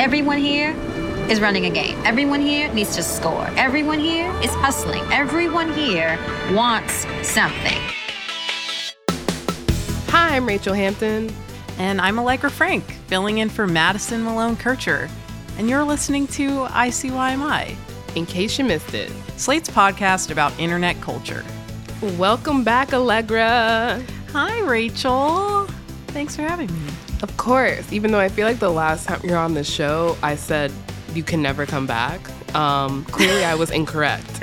Everyone here is running a game. Everyone here needs to score. Everyone here is hustling. Everyone here wants something. Hi, I'm Rachel Hampton. And I'm Allegra Frank, filling in for Madison Malone Kircher. And you're listening to ICYMI, In case you missed it, Slate's podcast about internet culture. welcome back, Allegra. Hi, Rachel. Thanks for having me. Of course, even though I feel like the last time you're on the show, I said you can never come back. Um, clearly, I was incorrect.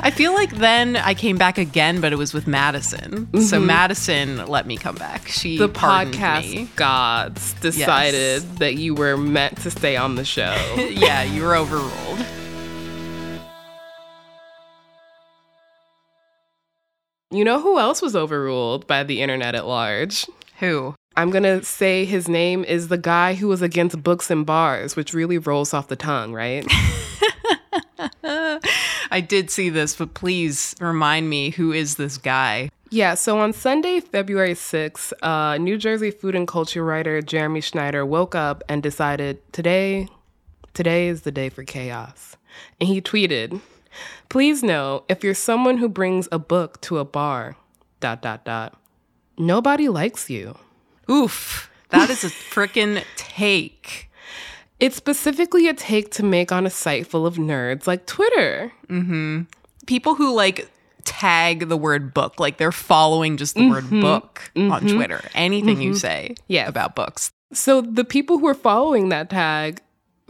I feel like then I came back again, but it was with Madison. So Madison let me come back. She the podcast me. gods decided that you were meant to stay on the show. yeah, you were overruled. you know who else was overruled by the internet at large? Who? I'm gonna say his name is the guy who was against books and bars, which really rolls off the tongue, right? I did see this, but please remind me who is this guy? Yeah, so on Sunday, February 6th, uh, New Jersey food and culture writer Jeremy Schneider woke up and decided today, today is the day for chaos. And he tweeted, Please know if you're someone who brings a book to a bar, dot, dot, dot, nobody likes you. Oof. That is a frickin' take. It's specifically a take to make on a site full of nerds like Twitter. Mm-hmm. people who like tag the word book, like they're following just the word mm-hmm. book on mm-hmm. Twitter. Anything you say Yes. about books. So the people who were following that tag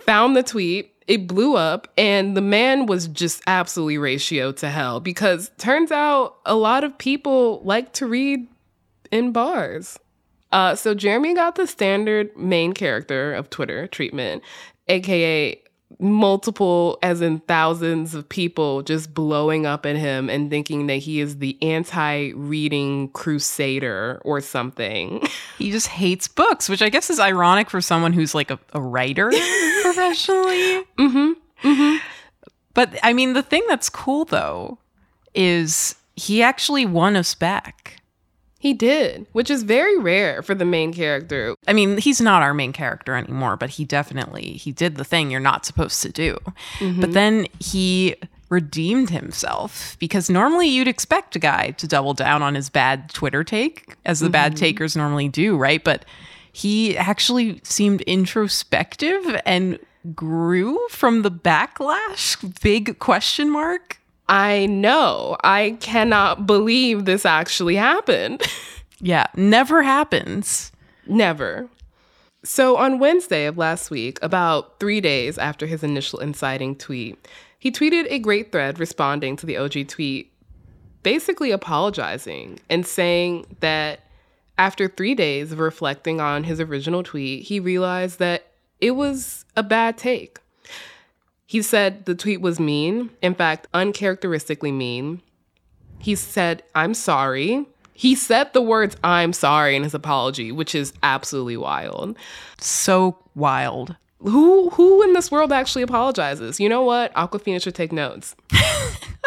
found the tweet. It blew up, and the man was just absolutely ratio to hell because turns out a lot of people like to read in bars. Uh, so Jeremy got the standard main character of Twitter treatment, aka multiple, as in thousands of people just blowing up at him and thinking that he is the anti reading crusader or something. He just hates books, which I guess is ironic for someone who's like a, a writer professionally. mm-hmm. But I mean, the thing that's cool though is he actually won us back. He did, which is very rare for the main character. I mean, he's not our main character anymore, but he definitely he did the thing you're not supposed to do. Mm-hmm. But then he redeemed himself because normally you'd expect a guy to double down on his bad Twitter take, as the bad mm-hmm. takers normally do, right? But he actually seemed introspective and grew from the backlash, big question mark. I know. I cannot believe this actually happened. Yeah, never happens. Never. So on Wednesday of last week, about three days after his initial inciting tweet, he tweeted a great thread responding to the OG tweet, basically apologizing and saying that after three days of reflecting on his original tweet, he realized that it was a bad take. He said the tweet was mean, in fact, uncharacteristically mean. He said, I'm sorry. He said the words I'm sorry in his apology, which is absolutely wild. So wild. Who who in this world actually apologizes? You know what? Aquafina should take notes.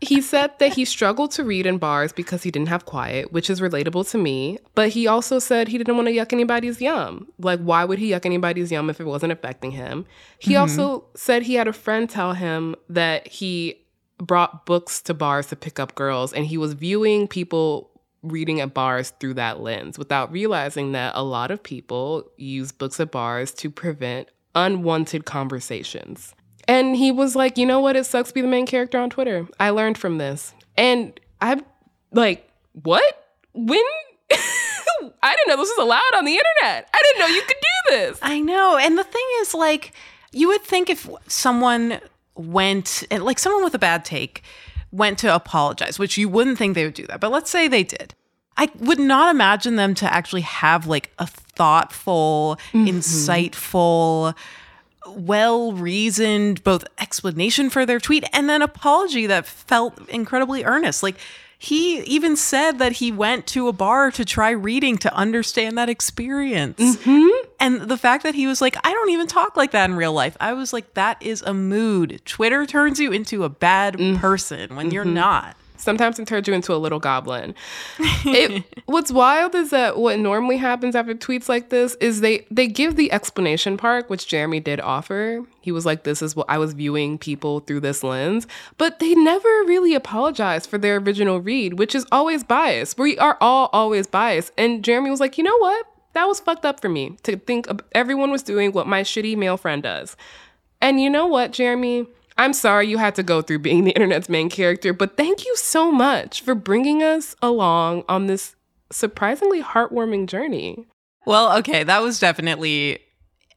he said that he struggled to read in bars because he didn't have quiet, which is relatable to me. But he also said he didn't want to yuck anybody's yum. Like, why would he yuck anybody's yum if it wasn't affecting him? He mm-hmm. also said he had a friend tell him that he brought books to bars to pick up girls, and he was viewing people reading at bars through that lens without realizing that a lot of people use books at bars to prevent unwanted conversations. And he was like, you know what? It sucks to be the main character on Twitter. I learned from this. And I'm like, what? When? I didn't know this was allowed on the internet. I didn't know you could do this. I know. And the thing is, like, you would think if someone went, like someone with a bad take went to apologize, which you wouldn't think they would do that. But let's say they did. I would not imagine them to actually have like a thoughtful, Mm-hmm. insightful, well reasoned both explanation for their tweet and then apology that felt incredibly earnest. Like he even said that he went to a bar to try reading to understand that experience. Mm-hmm. And the fact that he was like, I don't even talk like that in real life. I was like, that is a mood. Twitter turns you into a bad Mm. person when Mm-hmm. you're not. Sometimes it turns you into a little goblin. It, what's wild is that what normally happens after tweets like this is they they give the explanation part, which Jeremy did offer. He was like, "This is what I was viewing people through this lens," but they never really apologize for their original read, which is always biased. We are all always biased, and Jeremy was like, "You know what? That was fucked up for me to think everyone was doing what my shitty male friend does." And you know what, Jeremy? I'm sorry you had to go through being the internet's main character, but thank you so much for bringing us along on this surprisingly heartwarming journey. Well, okay, that was definitely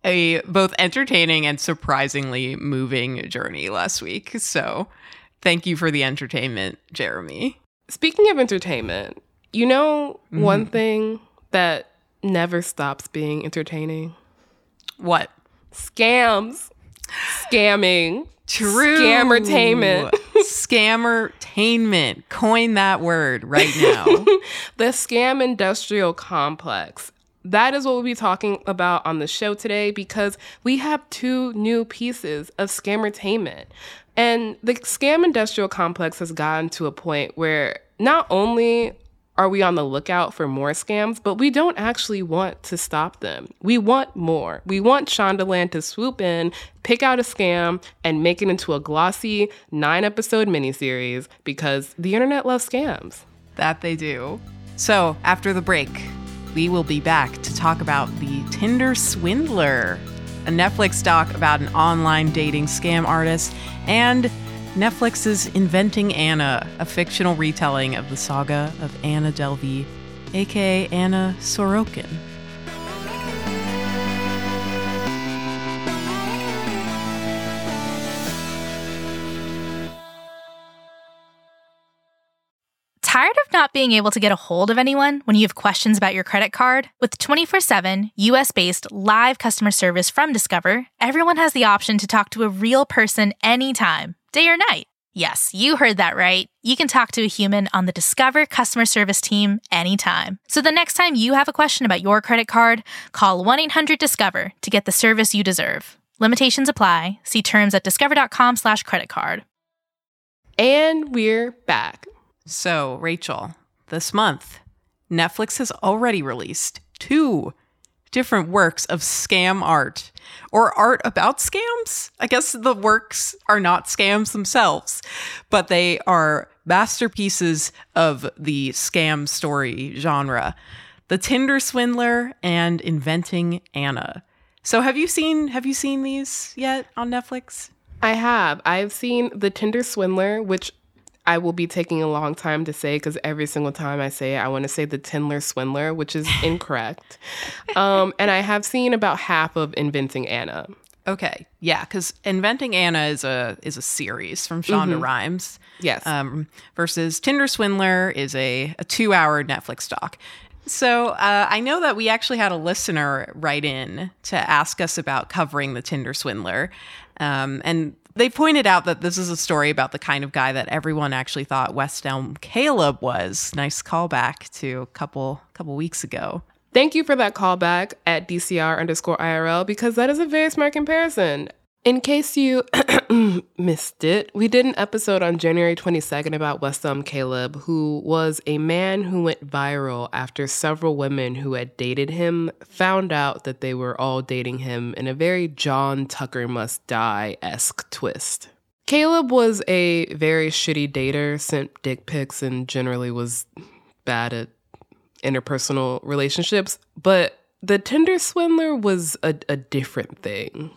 a both entertaining and surprisingly moving journey last week. So, thank you for the entertainment, Jeremy. Speaking of entertainment, you know mm-hmm. one thing that never stops being entertaining? What? Scams. Scamming. True. Scammertainment. Scammertainment. Coin that word right now. the scam industrial complex. That is what we'll be talking about on the show today because we have two new pieces of scammertainment. And the scam industrial complex has gotten to a point where not only are we on the lookout for more scams, but we don't actually want to stop them. We want more. We want Shondaland to swoop in, pick out a scam, and make it into a glossy nine episode miniseries because the internet loves scams. that they do. So, after the break, we will be back to talk about The Tinder Swindler, a Netflix doc about an online dating scam artist, and Netflix's Inventing Anna, a fictional retelling of the saga of Anna Delvey, aka Anna Sorokin. Tired of not being able to get a hold of anyone when you have questions about your credit card? With 24 7 US based live customer service from Discover, everyone has the option to talk to a real person anytime, day or night. Yes, you heard that right. You can talk to a human on the Discover customer service team anytime. So the next time you have a question about your credit card, call 1 800 Discover to get the service you deserve. Limitations apply. See terms at discover.com slash credit card. And we're back. So, Rachel, this month, Netflix has already released two different works of scam art or art about scams. I guess the works are not scams themselves, but they are masterpieces of the scam story genre. The Tinder Swindler and Inventing Anna. So have you seen have you seen these yet on Netflix? I have. I've seen The Tinder Swindler, which I will be taking a long time to say because every single time I say it, I want to say The Tinder Swindler, which is incorrect. um, and I have seen about half of Inventing Anna. Okay, yeah, because Inventing Anna is a is a series from Shonda Rhimes. Yes. Um, versus Tinder Swindler is a, a two hour Netflix doc. So uh, I know that we actually had a listener write in to ask us about covering the Tinder Swindler, um, and they pointed out that this is a story about the kind of guy that everyone actually thought West Elm Caleb was. Nice callback to a couple couple weeks ago. Thank you for that callback at DCR underscore IRL because that is a very smart comparison. In case you missed it, we did an episode on January 22nd about West Elm Caleb, who was a man who went viral after several women who had dated him found out that they were all dating him in a very John Tucker Must Die esque twist. Caleb was a very shitty dater, sent dick pics, and generally was bad at interpersonal relationships, but the Tinder swindler was a, a different thing.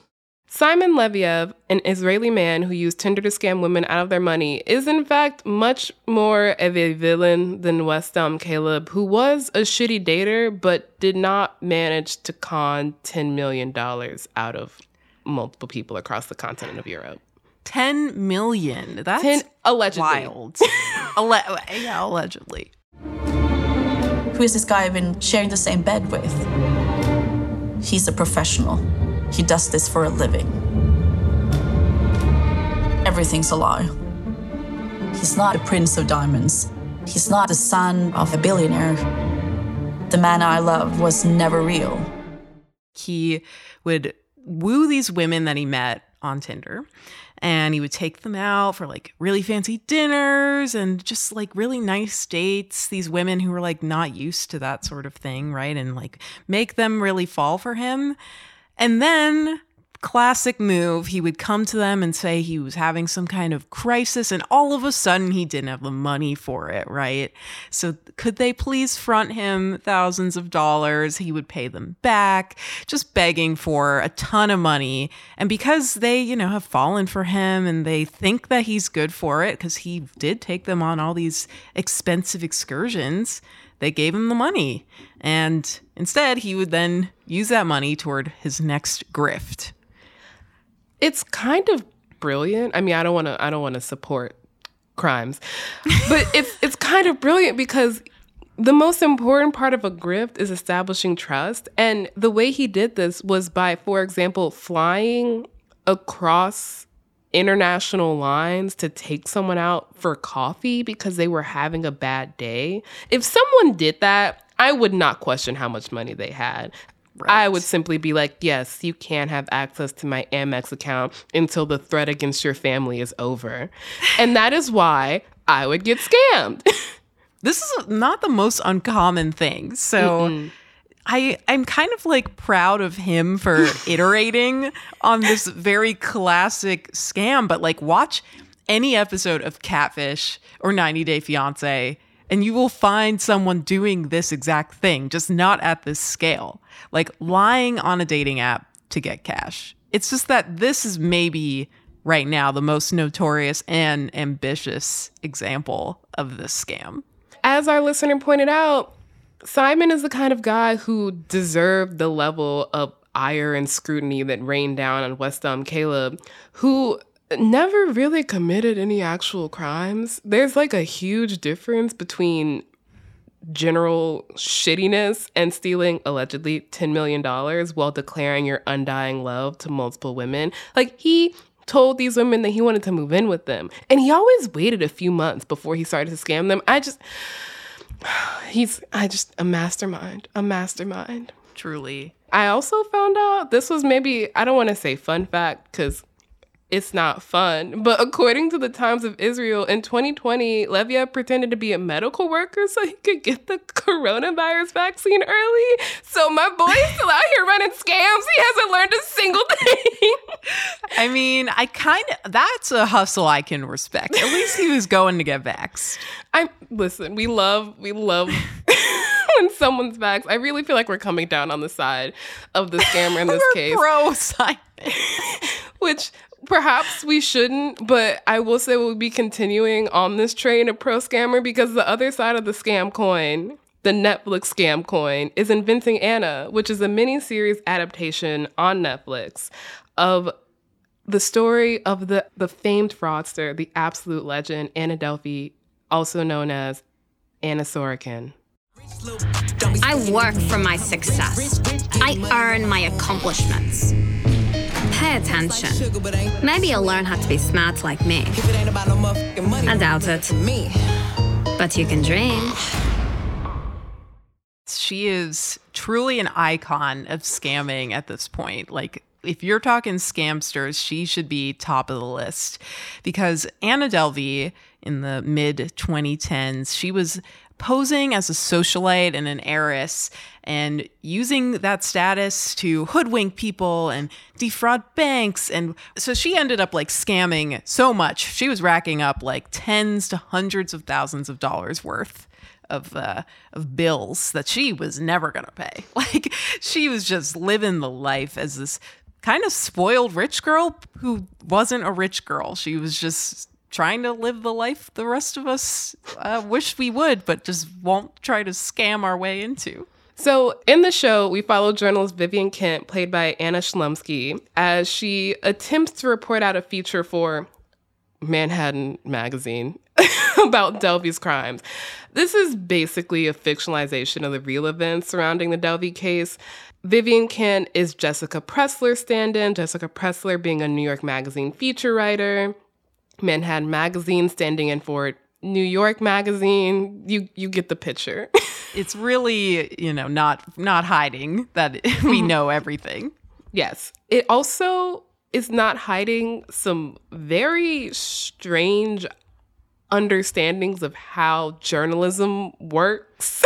Simon Leviev, an Israeli man who used Tinder to scam women out of their money, is in fact much more of a villain than West Elm Caleb, who was a shitty dater but did not manage to con $10 million out of multiple people across the continent of Europe. 10 million. That's 10 allegedly. wild. Alle- yeah, allegedly. Who is this guy I've been sharing the same bed with? He's a professional. He does this for a living. Everything's a lie. He's not a prince of diamonds. He's not the son of a billionaire. The man I love was never real. He would woo these women that he met on Tinder and he would take them out for like really fancy dinners and just like really nice dates these women who were like not used to that sort of thing right and like make them really fall for him and then classic move. He would come to them and say he was having some kind of crisis, and all of a sudden he didn't have the money for it, right? So, could they please front him thousands of dollars? He would pay them back, just begging for a ton of money. And because they, you know, have fallen for him and they think that he's good for it, because he did take them on all these expensive excursions, they gave him the money. And instead, he would then use that money toward his next grift it's kind of brilliant. I mean, I don't want to I don't want to support crimes. But it's it's kind of brilliant because the most important part of a grift is establishing trust. And the way he did this was by, for example, flying across international lines to take someone out for coffee because they were having a bad day. If someone did that, I would not question how much money they had. Right. I would simply be like, yes, you can have access to my Amex account until the threat against your family is over. and that is why I would get scammed. this is not the most uncommon thing. So. Mm-mm. I I'm kind of like proud of him for iterating on this very classic scam, but like watch any episode of Catfish or 90 Day Fiance and you will find someone doing this exact thing, just not at this scale, like lying on a dating app to get cash. It's just that this is maybe right now the most notorious and ambitious example of this scam. As our listener pointed out, Simon is the kind of guy who deserved the level of ire and scrutiny that rained down on West Elm Caleb, who never really committed any actual crimes. There's like a huge difference between general shittiness and stealing allegedly $10 million while declaring your undying love to multiple women. Like he told these women that he wanted to move in with them. And he always waited a few months before he started to scam them. I just he's I just a mastermind, a mastermind. Truly. I also found out this was maybe I don't want to say fun fact cuz it's not fun. But according to the Times of Israel, in 2020, Leviev pretended to be a medical worker so he could get the coronavirus vaccine early. So my boy is still out here running scams. He hasn't learned a single thing. I mean, I kind of, that's a hustle I can respect. At least he was going to get vaxxed. I listen, we love, we love. when someone's vaxxed, I really feel like we're coming down on the side of the scammer in this case. Pro Simon. Which perhaps we shouldn't, but I will say we'll be continuing on this train of pro scammer because the other side of the scam coin, the Netflix scam coin, is Inventing Anna, which is a mini-series adaptation on Netflix of the story of the, the famed fraudster, the absolute legend, Anna Delvey, also known as Anna Sorokin. I work for my success. I earn my accomplishments. Pay attention. Maybe you'll learn how to be smart like me. I doubt it. But you can dream. She is truly an icon of scamming at this point. Like, if you're talking scamsters, she should be top of the list because Anna Delvey in the mid 2010s, she was posing as a socialite and an heiress and using that status to hoodwink people and defraud banks. And so she ended up like scamming so much. She was racking up like tens to hundreds of thousands of dollars worth of uh, of bills that she was never gonna pay. Like she was just living the life as this kind of spoiled rich girl who wasn't a rich girl. She was just trying to live the life the rest of us uh, wish we would, but just won't try to scam our way into. So, in the show, we follow journalist Vivian Kent, played by Anna Chlumsky, as she attempts to report out a feature for Manhattan Magazine. about Delvey's crimes. This is basically a fictionalization of the real events surrounding the Delvey case. Vivian Kent is Jessica Pressler stand in, Jessica Pressler being a New York Magazine feature writer, Manhattan Magazine standing in for New York Magazine. You you get the picture. it's really, you know, not not hiding that we know everything. Yes. It also is not hiding some very strange understandings of how journalism works.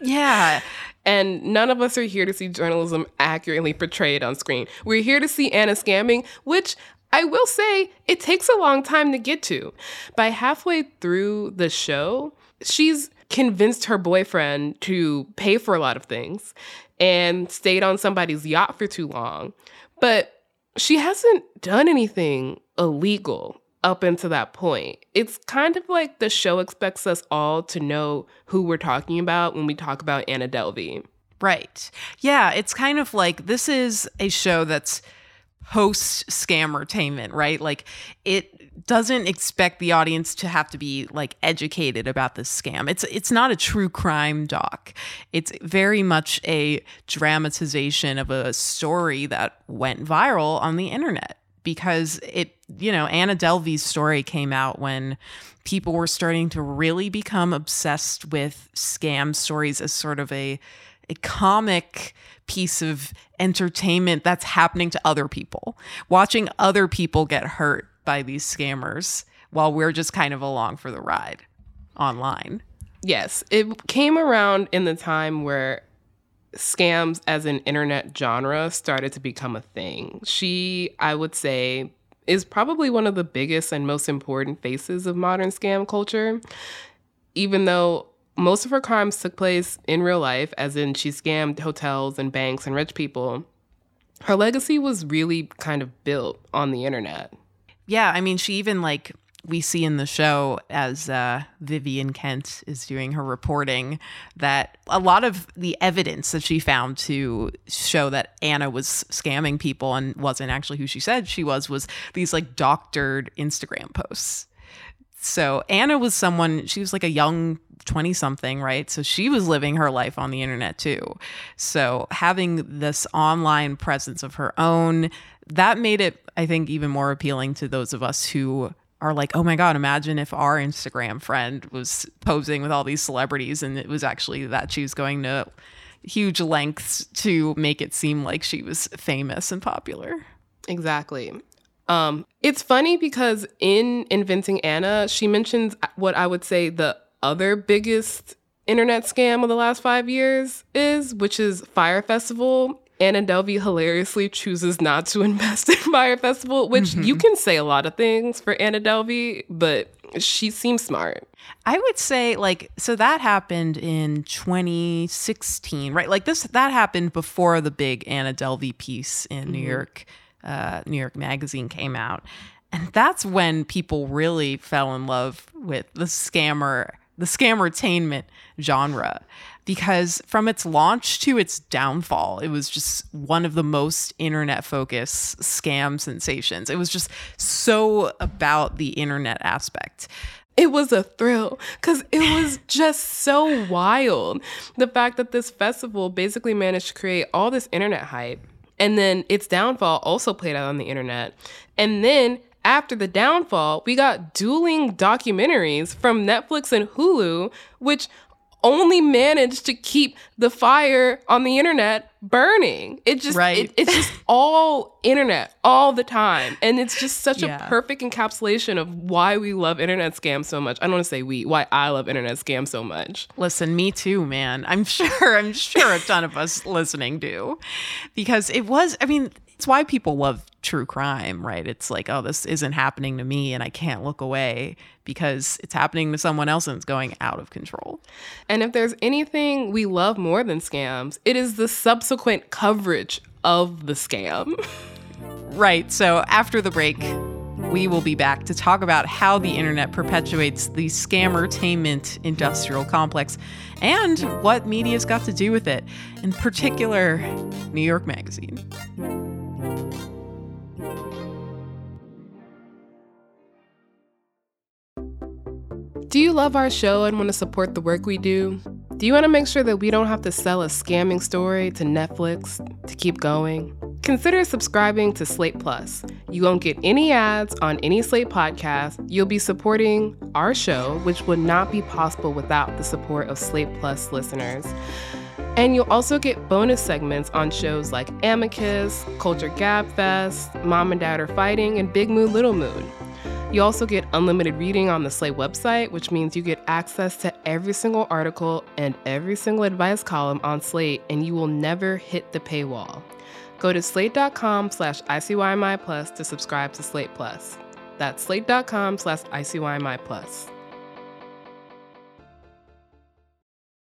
yeah. And none of us are here to see journalism accurately portrayed on screen. We're here to see Anna scamming, which I will say it takes a long time to get to. By halfway through the show, she's convinced her boyfriend to pay for a lot of things and stayed on somebody's yacht for too long. But she hasn't done anything illegal up until that point. It's kind of like the show expects us all to know who we're talking about when we talk about Anna Delvey. Right. Yeah, it's kind of like this is a show that's post scammertainment, right? Like it doesn't expect the audience to have to be like educated about this scam. It's it's not a true crime doc. It's very much a dramatization of a story that went viral on the internet because it, you know, Anna Delvey's story came out when people were starting to really become obsessed with scam stories as sort of a a comic piece of entertainment that's happening to other people. Watching other people get hurt by these scammers while we're just kind of along for the ride online. Yes, it came around in the time where scams as an internet genre started to become a thing. She, I would say, is probably one of the biggest and most important faces of modern scam culture. Even though most of her crimes took place in real life, as in she scammed hotels and banks and rich people. Her legacy was really kind of built on the internet. Yeah, I mean, she even like we see in the show as uh, Vivian Kent is doing her reporting that a lot of the evidence that she found to show that Anna was scamming people and wasn't actually who she said she was was these like doctored Instagram posts. So Anna was someone, she was like a young 20 something, right? So she was living her life on the internet too. So having this online presence of her own, that made it, I think, even more appealing to those of us who are like, oh my God, imagine if our Instagram friend was posing with all these celebrities and it was actually that she was going to huge lengths to make it seem like she was famous and popular. Exactly. Um, it's funny because in Inventing Anna, she mentions what I would say the other biggest internet scam of the last five years is, which is Fyre Festival. Anna Delvey hilariously chooses not to invest in Fyre Festival, which mm-hmm. you can say a lot of things for Anna Delvey, but she seems smart. I would say like so that happened in 2016, right? Like this that happened before the big Anna Delvey piece in mm-hmm. New York uh, New York Magazine came out. And that's when people really fell in love with the scammer, the scammertainment genre. Because from its launch to its downfall, it was just one of the most internet focused scam sensations. It was just so about the internet aspect it was a thrill because it was just so wild. The fact that this festival basically managed to create all this internet hype and then its downfall also played out on the internet. And then after the downfall, we got dueling documentaries from Netflix and Hulu, which only managed to keep the fire on the internet burning. It just right. it, it's just all internet all the time. And it's just such yeah. a perfect encapsulation of why we love internet scams so much. I don't want to say we, why I love internet scams so much. Listen, me too, man. I'm sure I'm sure a ton of us listening do. Because it was I mean, it's why people love true crime, right? It's like, oh, this isn't happening to me and I can't look away because it's happening to someone else and it's going out of control. And if there's anything we love more than scams, it is the subsequent coverage of the scam. right. So after the break, we will be back to talk about how the internet perpetuates the scammertainment industrial complex and what media's got to do with it, in particular, New York Magazine. Do you love our show and want to support the work we do? Do you want to make sure that we don't have to sell a scamming story to Netflix to keep going? Consider subscribing to Slate Plus. You won't get any ads on any Slate podcast. You'll be supporting our show, which would not be possible without the support of Slate Plus listeners. And you'll also get bonus segments on shows like Amicus, Culture Gabfest, Mom and Dad Are Fighting, and Big Mood Little Mood. You also get unlimited reading on the Slate website, which means you get access to every single article and every single advice column on Slate, and you will never hit the paywall. Go to slate.com slash ICYMI plus to subscribe to Slate Plus. That's slate.com slash ICYMI plus.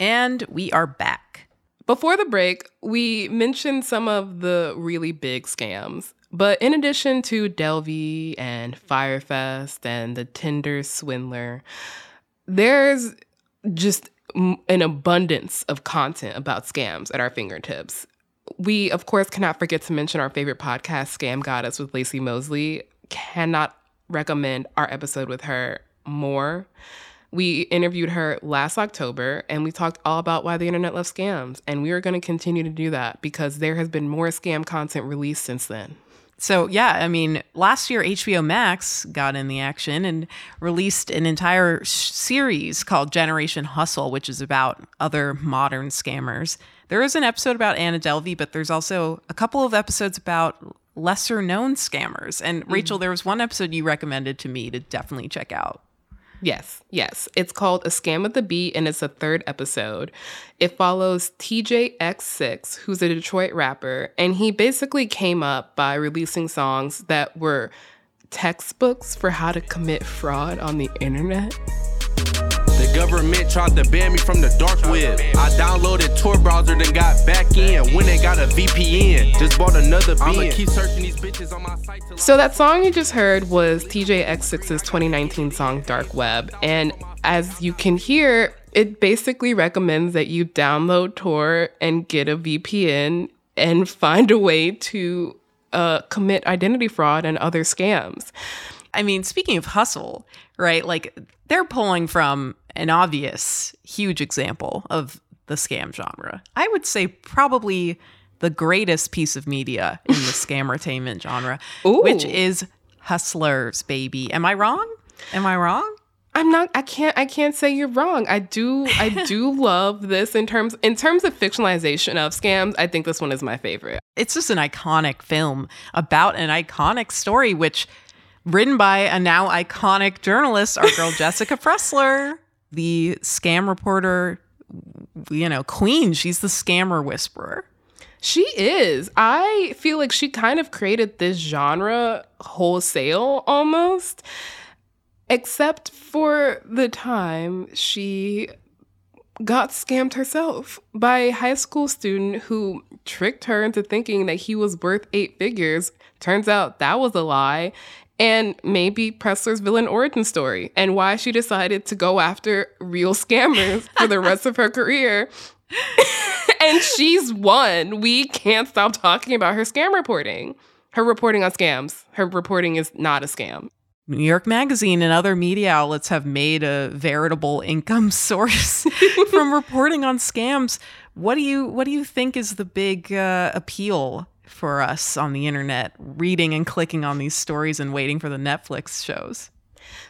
And we are back. Before the break, we mentioned some of the really big scams. But in addition to Delvey and Fyre Fest and the Tinder Swindler, there's just an abundance of content about scams at our fingertips. We, of course, cannot forget to mention our favorite podcast, Scam Goddess with Laci Mosley. Cannot recommend our episode with her more. We interviewed her last October and we talked all about why the internet loves scams. And we are going to continue to do that because there has been more scam content released since then. So, yeah, I mean, last year HBO Max got in the action and released an entire sh- series called Generation Hustle, which is about other modern scammers. There is an episode about Anna Delvey, but there's also a couple of episodes about lesser known scammers. And Rachel, mm-hmm. there was one episode you recommended to me to definitely check out. Yes, yes. It's called A Scam with the Beat, and it's a third episode. It follows Teejayx6, who's a Detroit rapper, and he basically came up by releasing songs that were textbooks for how to commit fraud on the internet. The government tried to ban me from the dark web. I downloaded Tor browser, then got back in. When they got a VPN, just bought another bin. I'ma keep searching these bitches on my site. So that song you just heard was Teejayx6's 2019 song Dark Web. And as you can hear, it basically recommends that you download Tor and get a VPN and find a way to uh, commit identity fraud and other scams. I mean, speaking of hustle, right? Like they're pulling from an obvious, huge example of the scam genre. I would say probably the greatest piece of media in the scammertainment genre, Ooh. which is Hustlers, baby. Am I wrong? Am I wrong? I'm not I can't I can't say you're wrong. I do I do love this in terms in terms of fictionalization of scams. I think this one is my favorite. It's just an iconic film about an iconic story which written by a now iconic journalist, our girl Jessica Pressler the scam reporter, you know, queen. She's the scammer whisperer. She is. I feel like she kind of created this genre wholesale almost, except for the time she got scammed herself by a high school student who tricked her into thinking that he was worth eight figures. Turns out that was a lie and maybe Pressler's villain origin story and why she decided to go after real scammers for the rest of her career. and she's won. We can't stop talking about her scam reporting. Her reporting on scams. Her reporting is not a scam. New York Magazine and other media outlets have made a veritable income source from reporting on scams. What do you what do you think is the big uh, appeal for us on the internet, reading and clicking on these stories and waiting for the Netflix shows?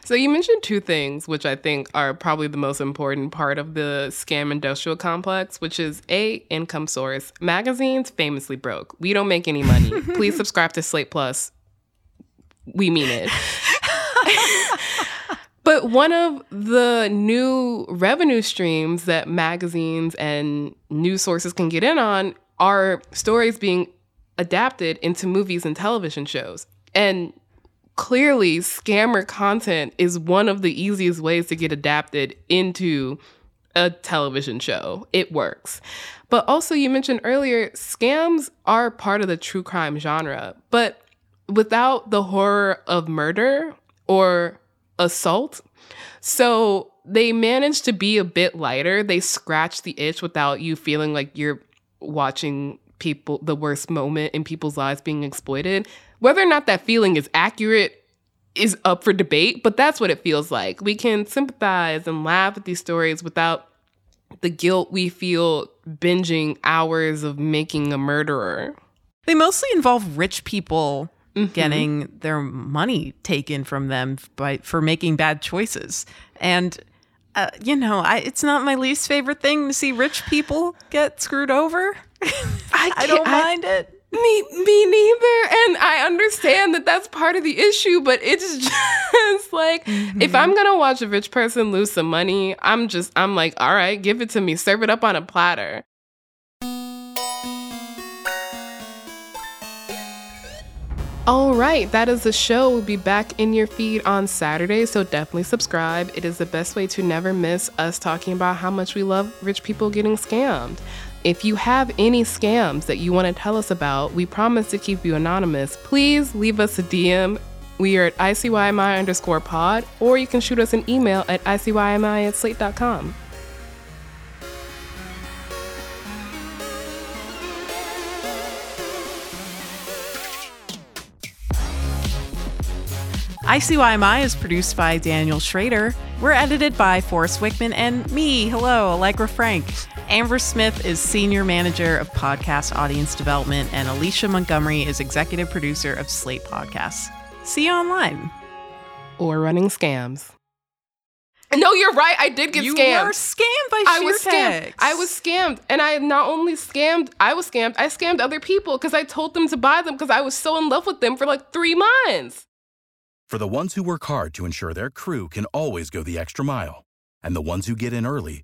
So you mentioned two things, which I think are probably the most important part of the scam industrial complex, which is a income source. Magazines famously broke. We don't make any money. Please subscribe to Slate Plus. We mean it. but one of the new revenue streams that magazines and news sources can get in on are stories being adapted into movies and television shows. And clearly scammer content is one of the easiest ways to get adapted into a television show. It works. But also, you mentioned earlier, scams are part of the true crime genre, but without the horror of murder or assault. So they manage to be a bit lighter. They scratch the itch without you feeling like you're watching people, the worst moment in people's lives being exploited. Whether or not that feeling is accurate is up for debate, but that's what it feels like. We can sympathize and laugh at these stories without the guilt we feel binging hours of making a murderer. They mostly involve rich people mm-hmm. getting their money taken from them by for making bad choices. And uh, you know, I, it's not my least favorite thing to see rich people get screwed over. I, I don't mind I, it. Me, me neither. And I understand that that's part of the issue, but it's just like mm-hmm. if I'm gonna watch a rich person lose some money, I'm just I'm like, all right, give it to me, serve it up on a platter. All right, that is the show. We'll be back in your feed on Saturday, so definitely subscribe. It is the best way to never miss us talking about how much we love rich people getting scammed. If you have any scams that you want to tell us about, we promise to keep you anonymous. Please leave us a DM. We are at ICYMI underscore pod, or you can shoot us an email at ICYMI at slate.com. ICYMI is produced by Daniel Schroeder. We're edited by Forrest Wickman and me, hello, Allegra Frank. Amber Smith is Senior Manager of Podcast Audience Development, and Alicia Montgomery is Executive Producer of Slate Podcasts. See you online. Or running scams. No, you're right. I did get you scammed. You were scammed by I was scammed. I was scammed, and I not only scammed. I was scammed. I scammed other people because I told them to buy them because I was so in love with them for like three months. For the ones who work hard to ensure their crew can always go the extra mile, and the ones who get in early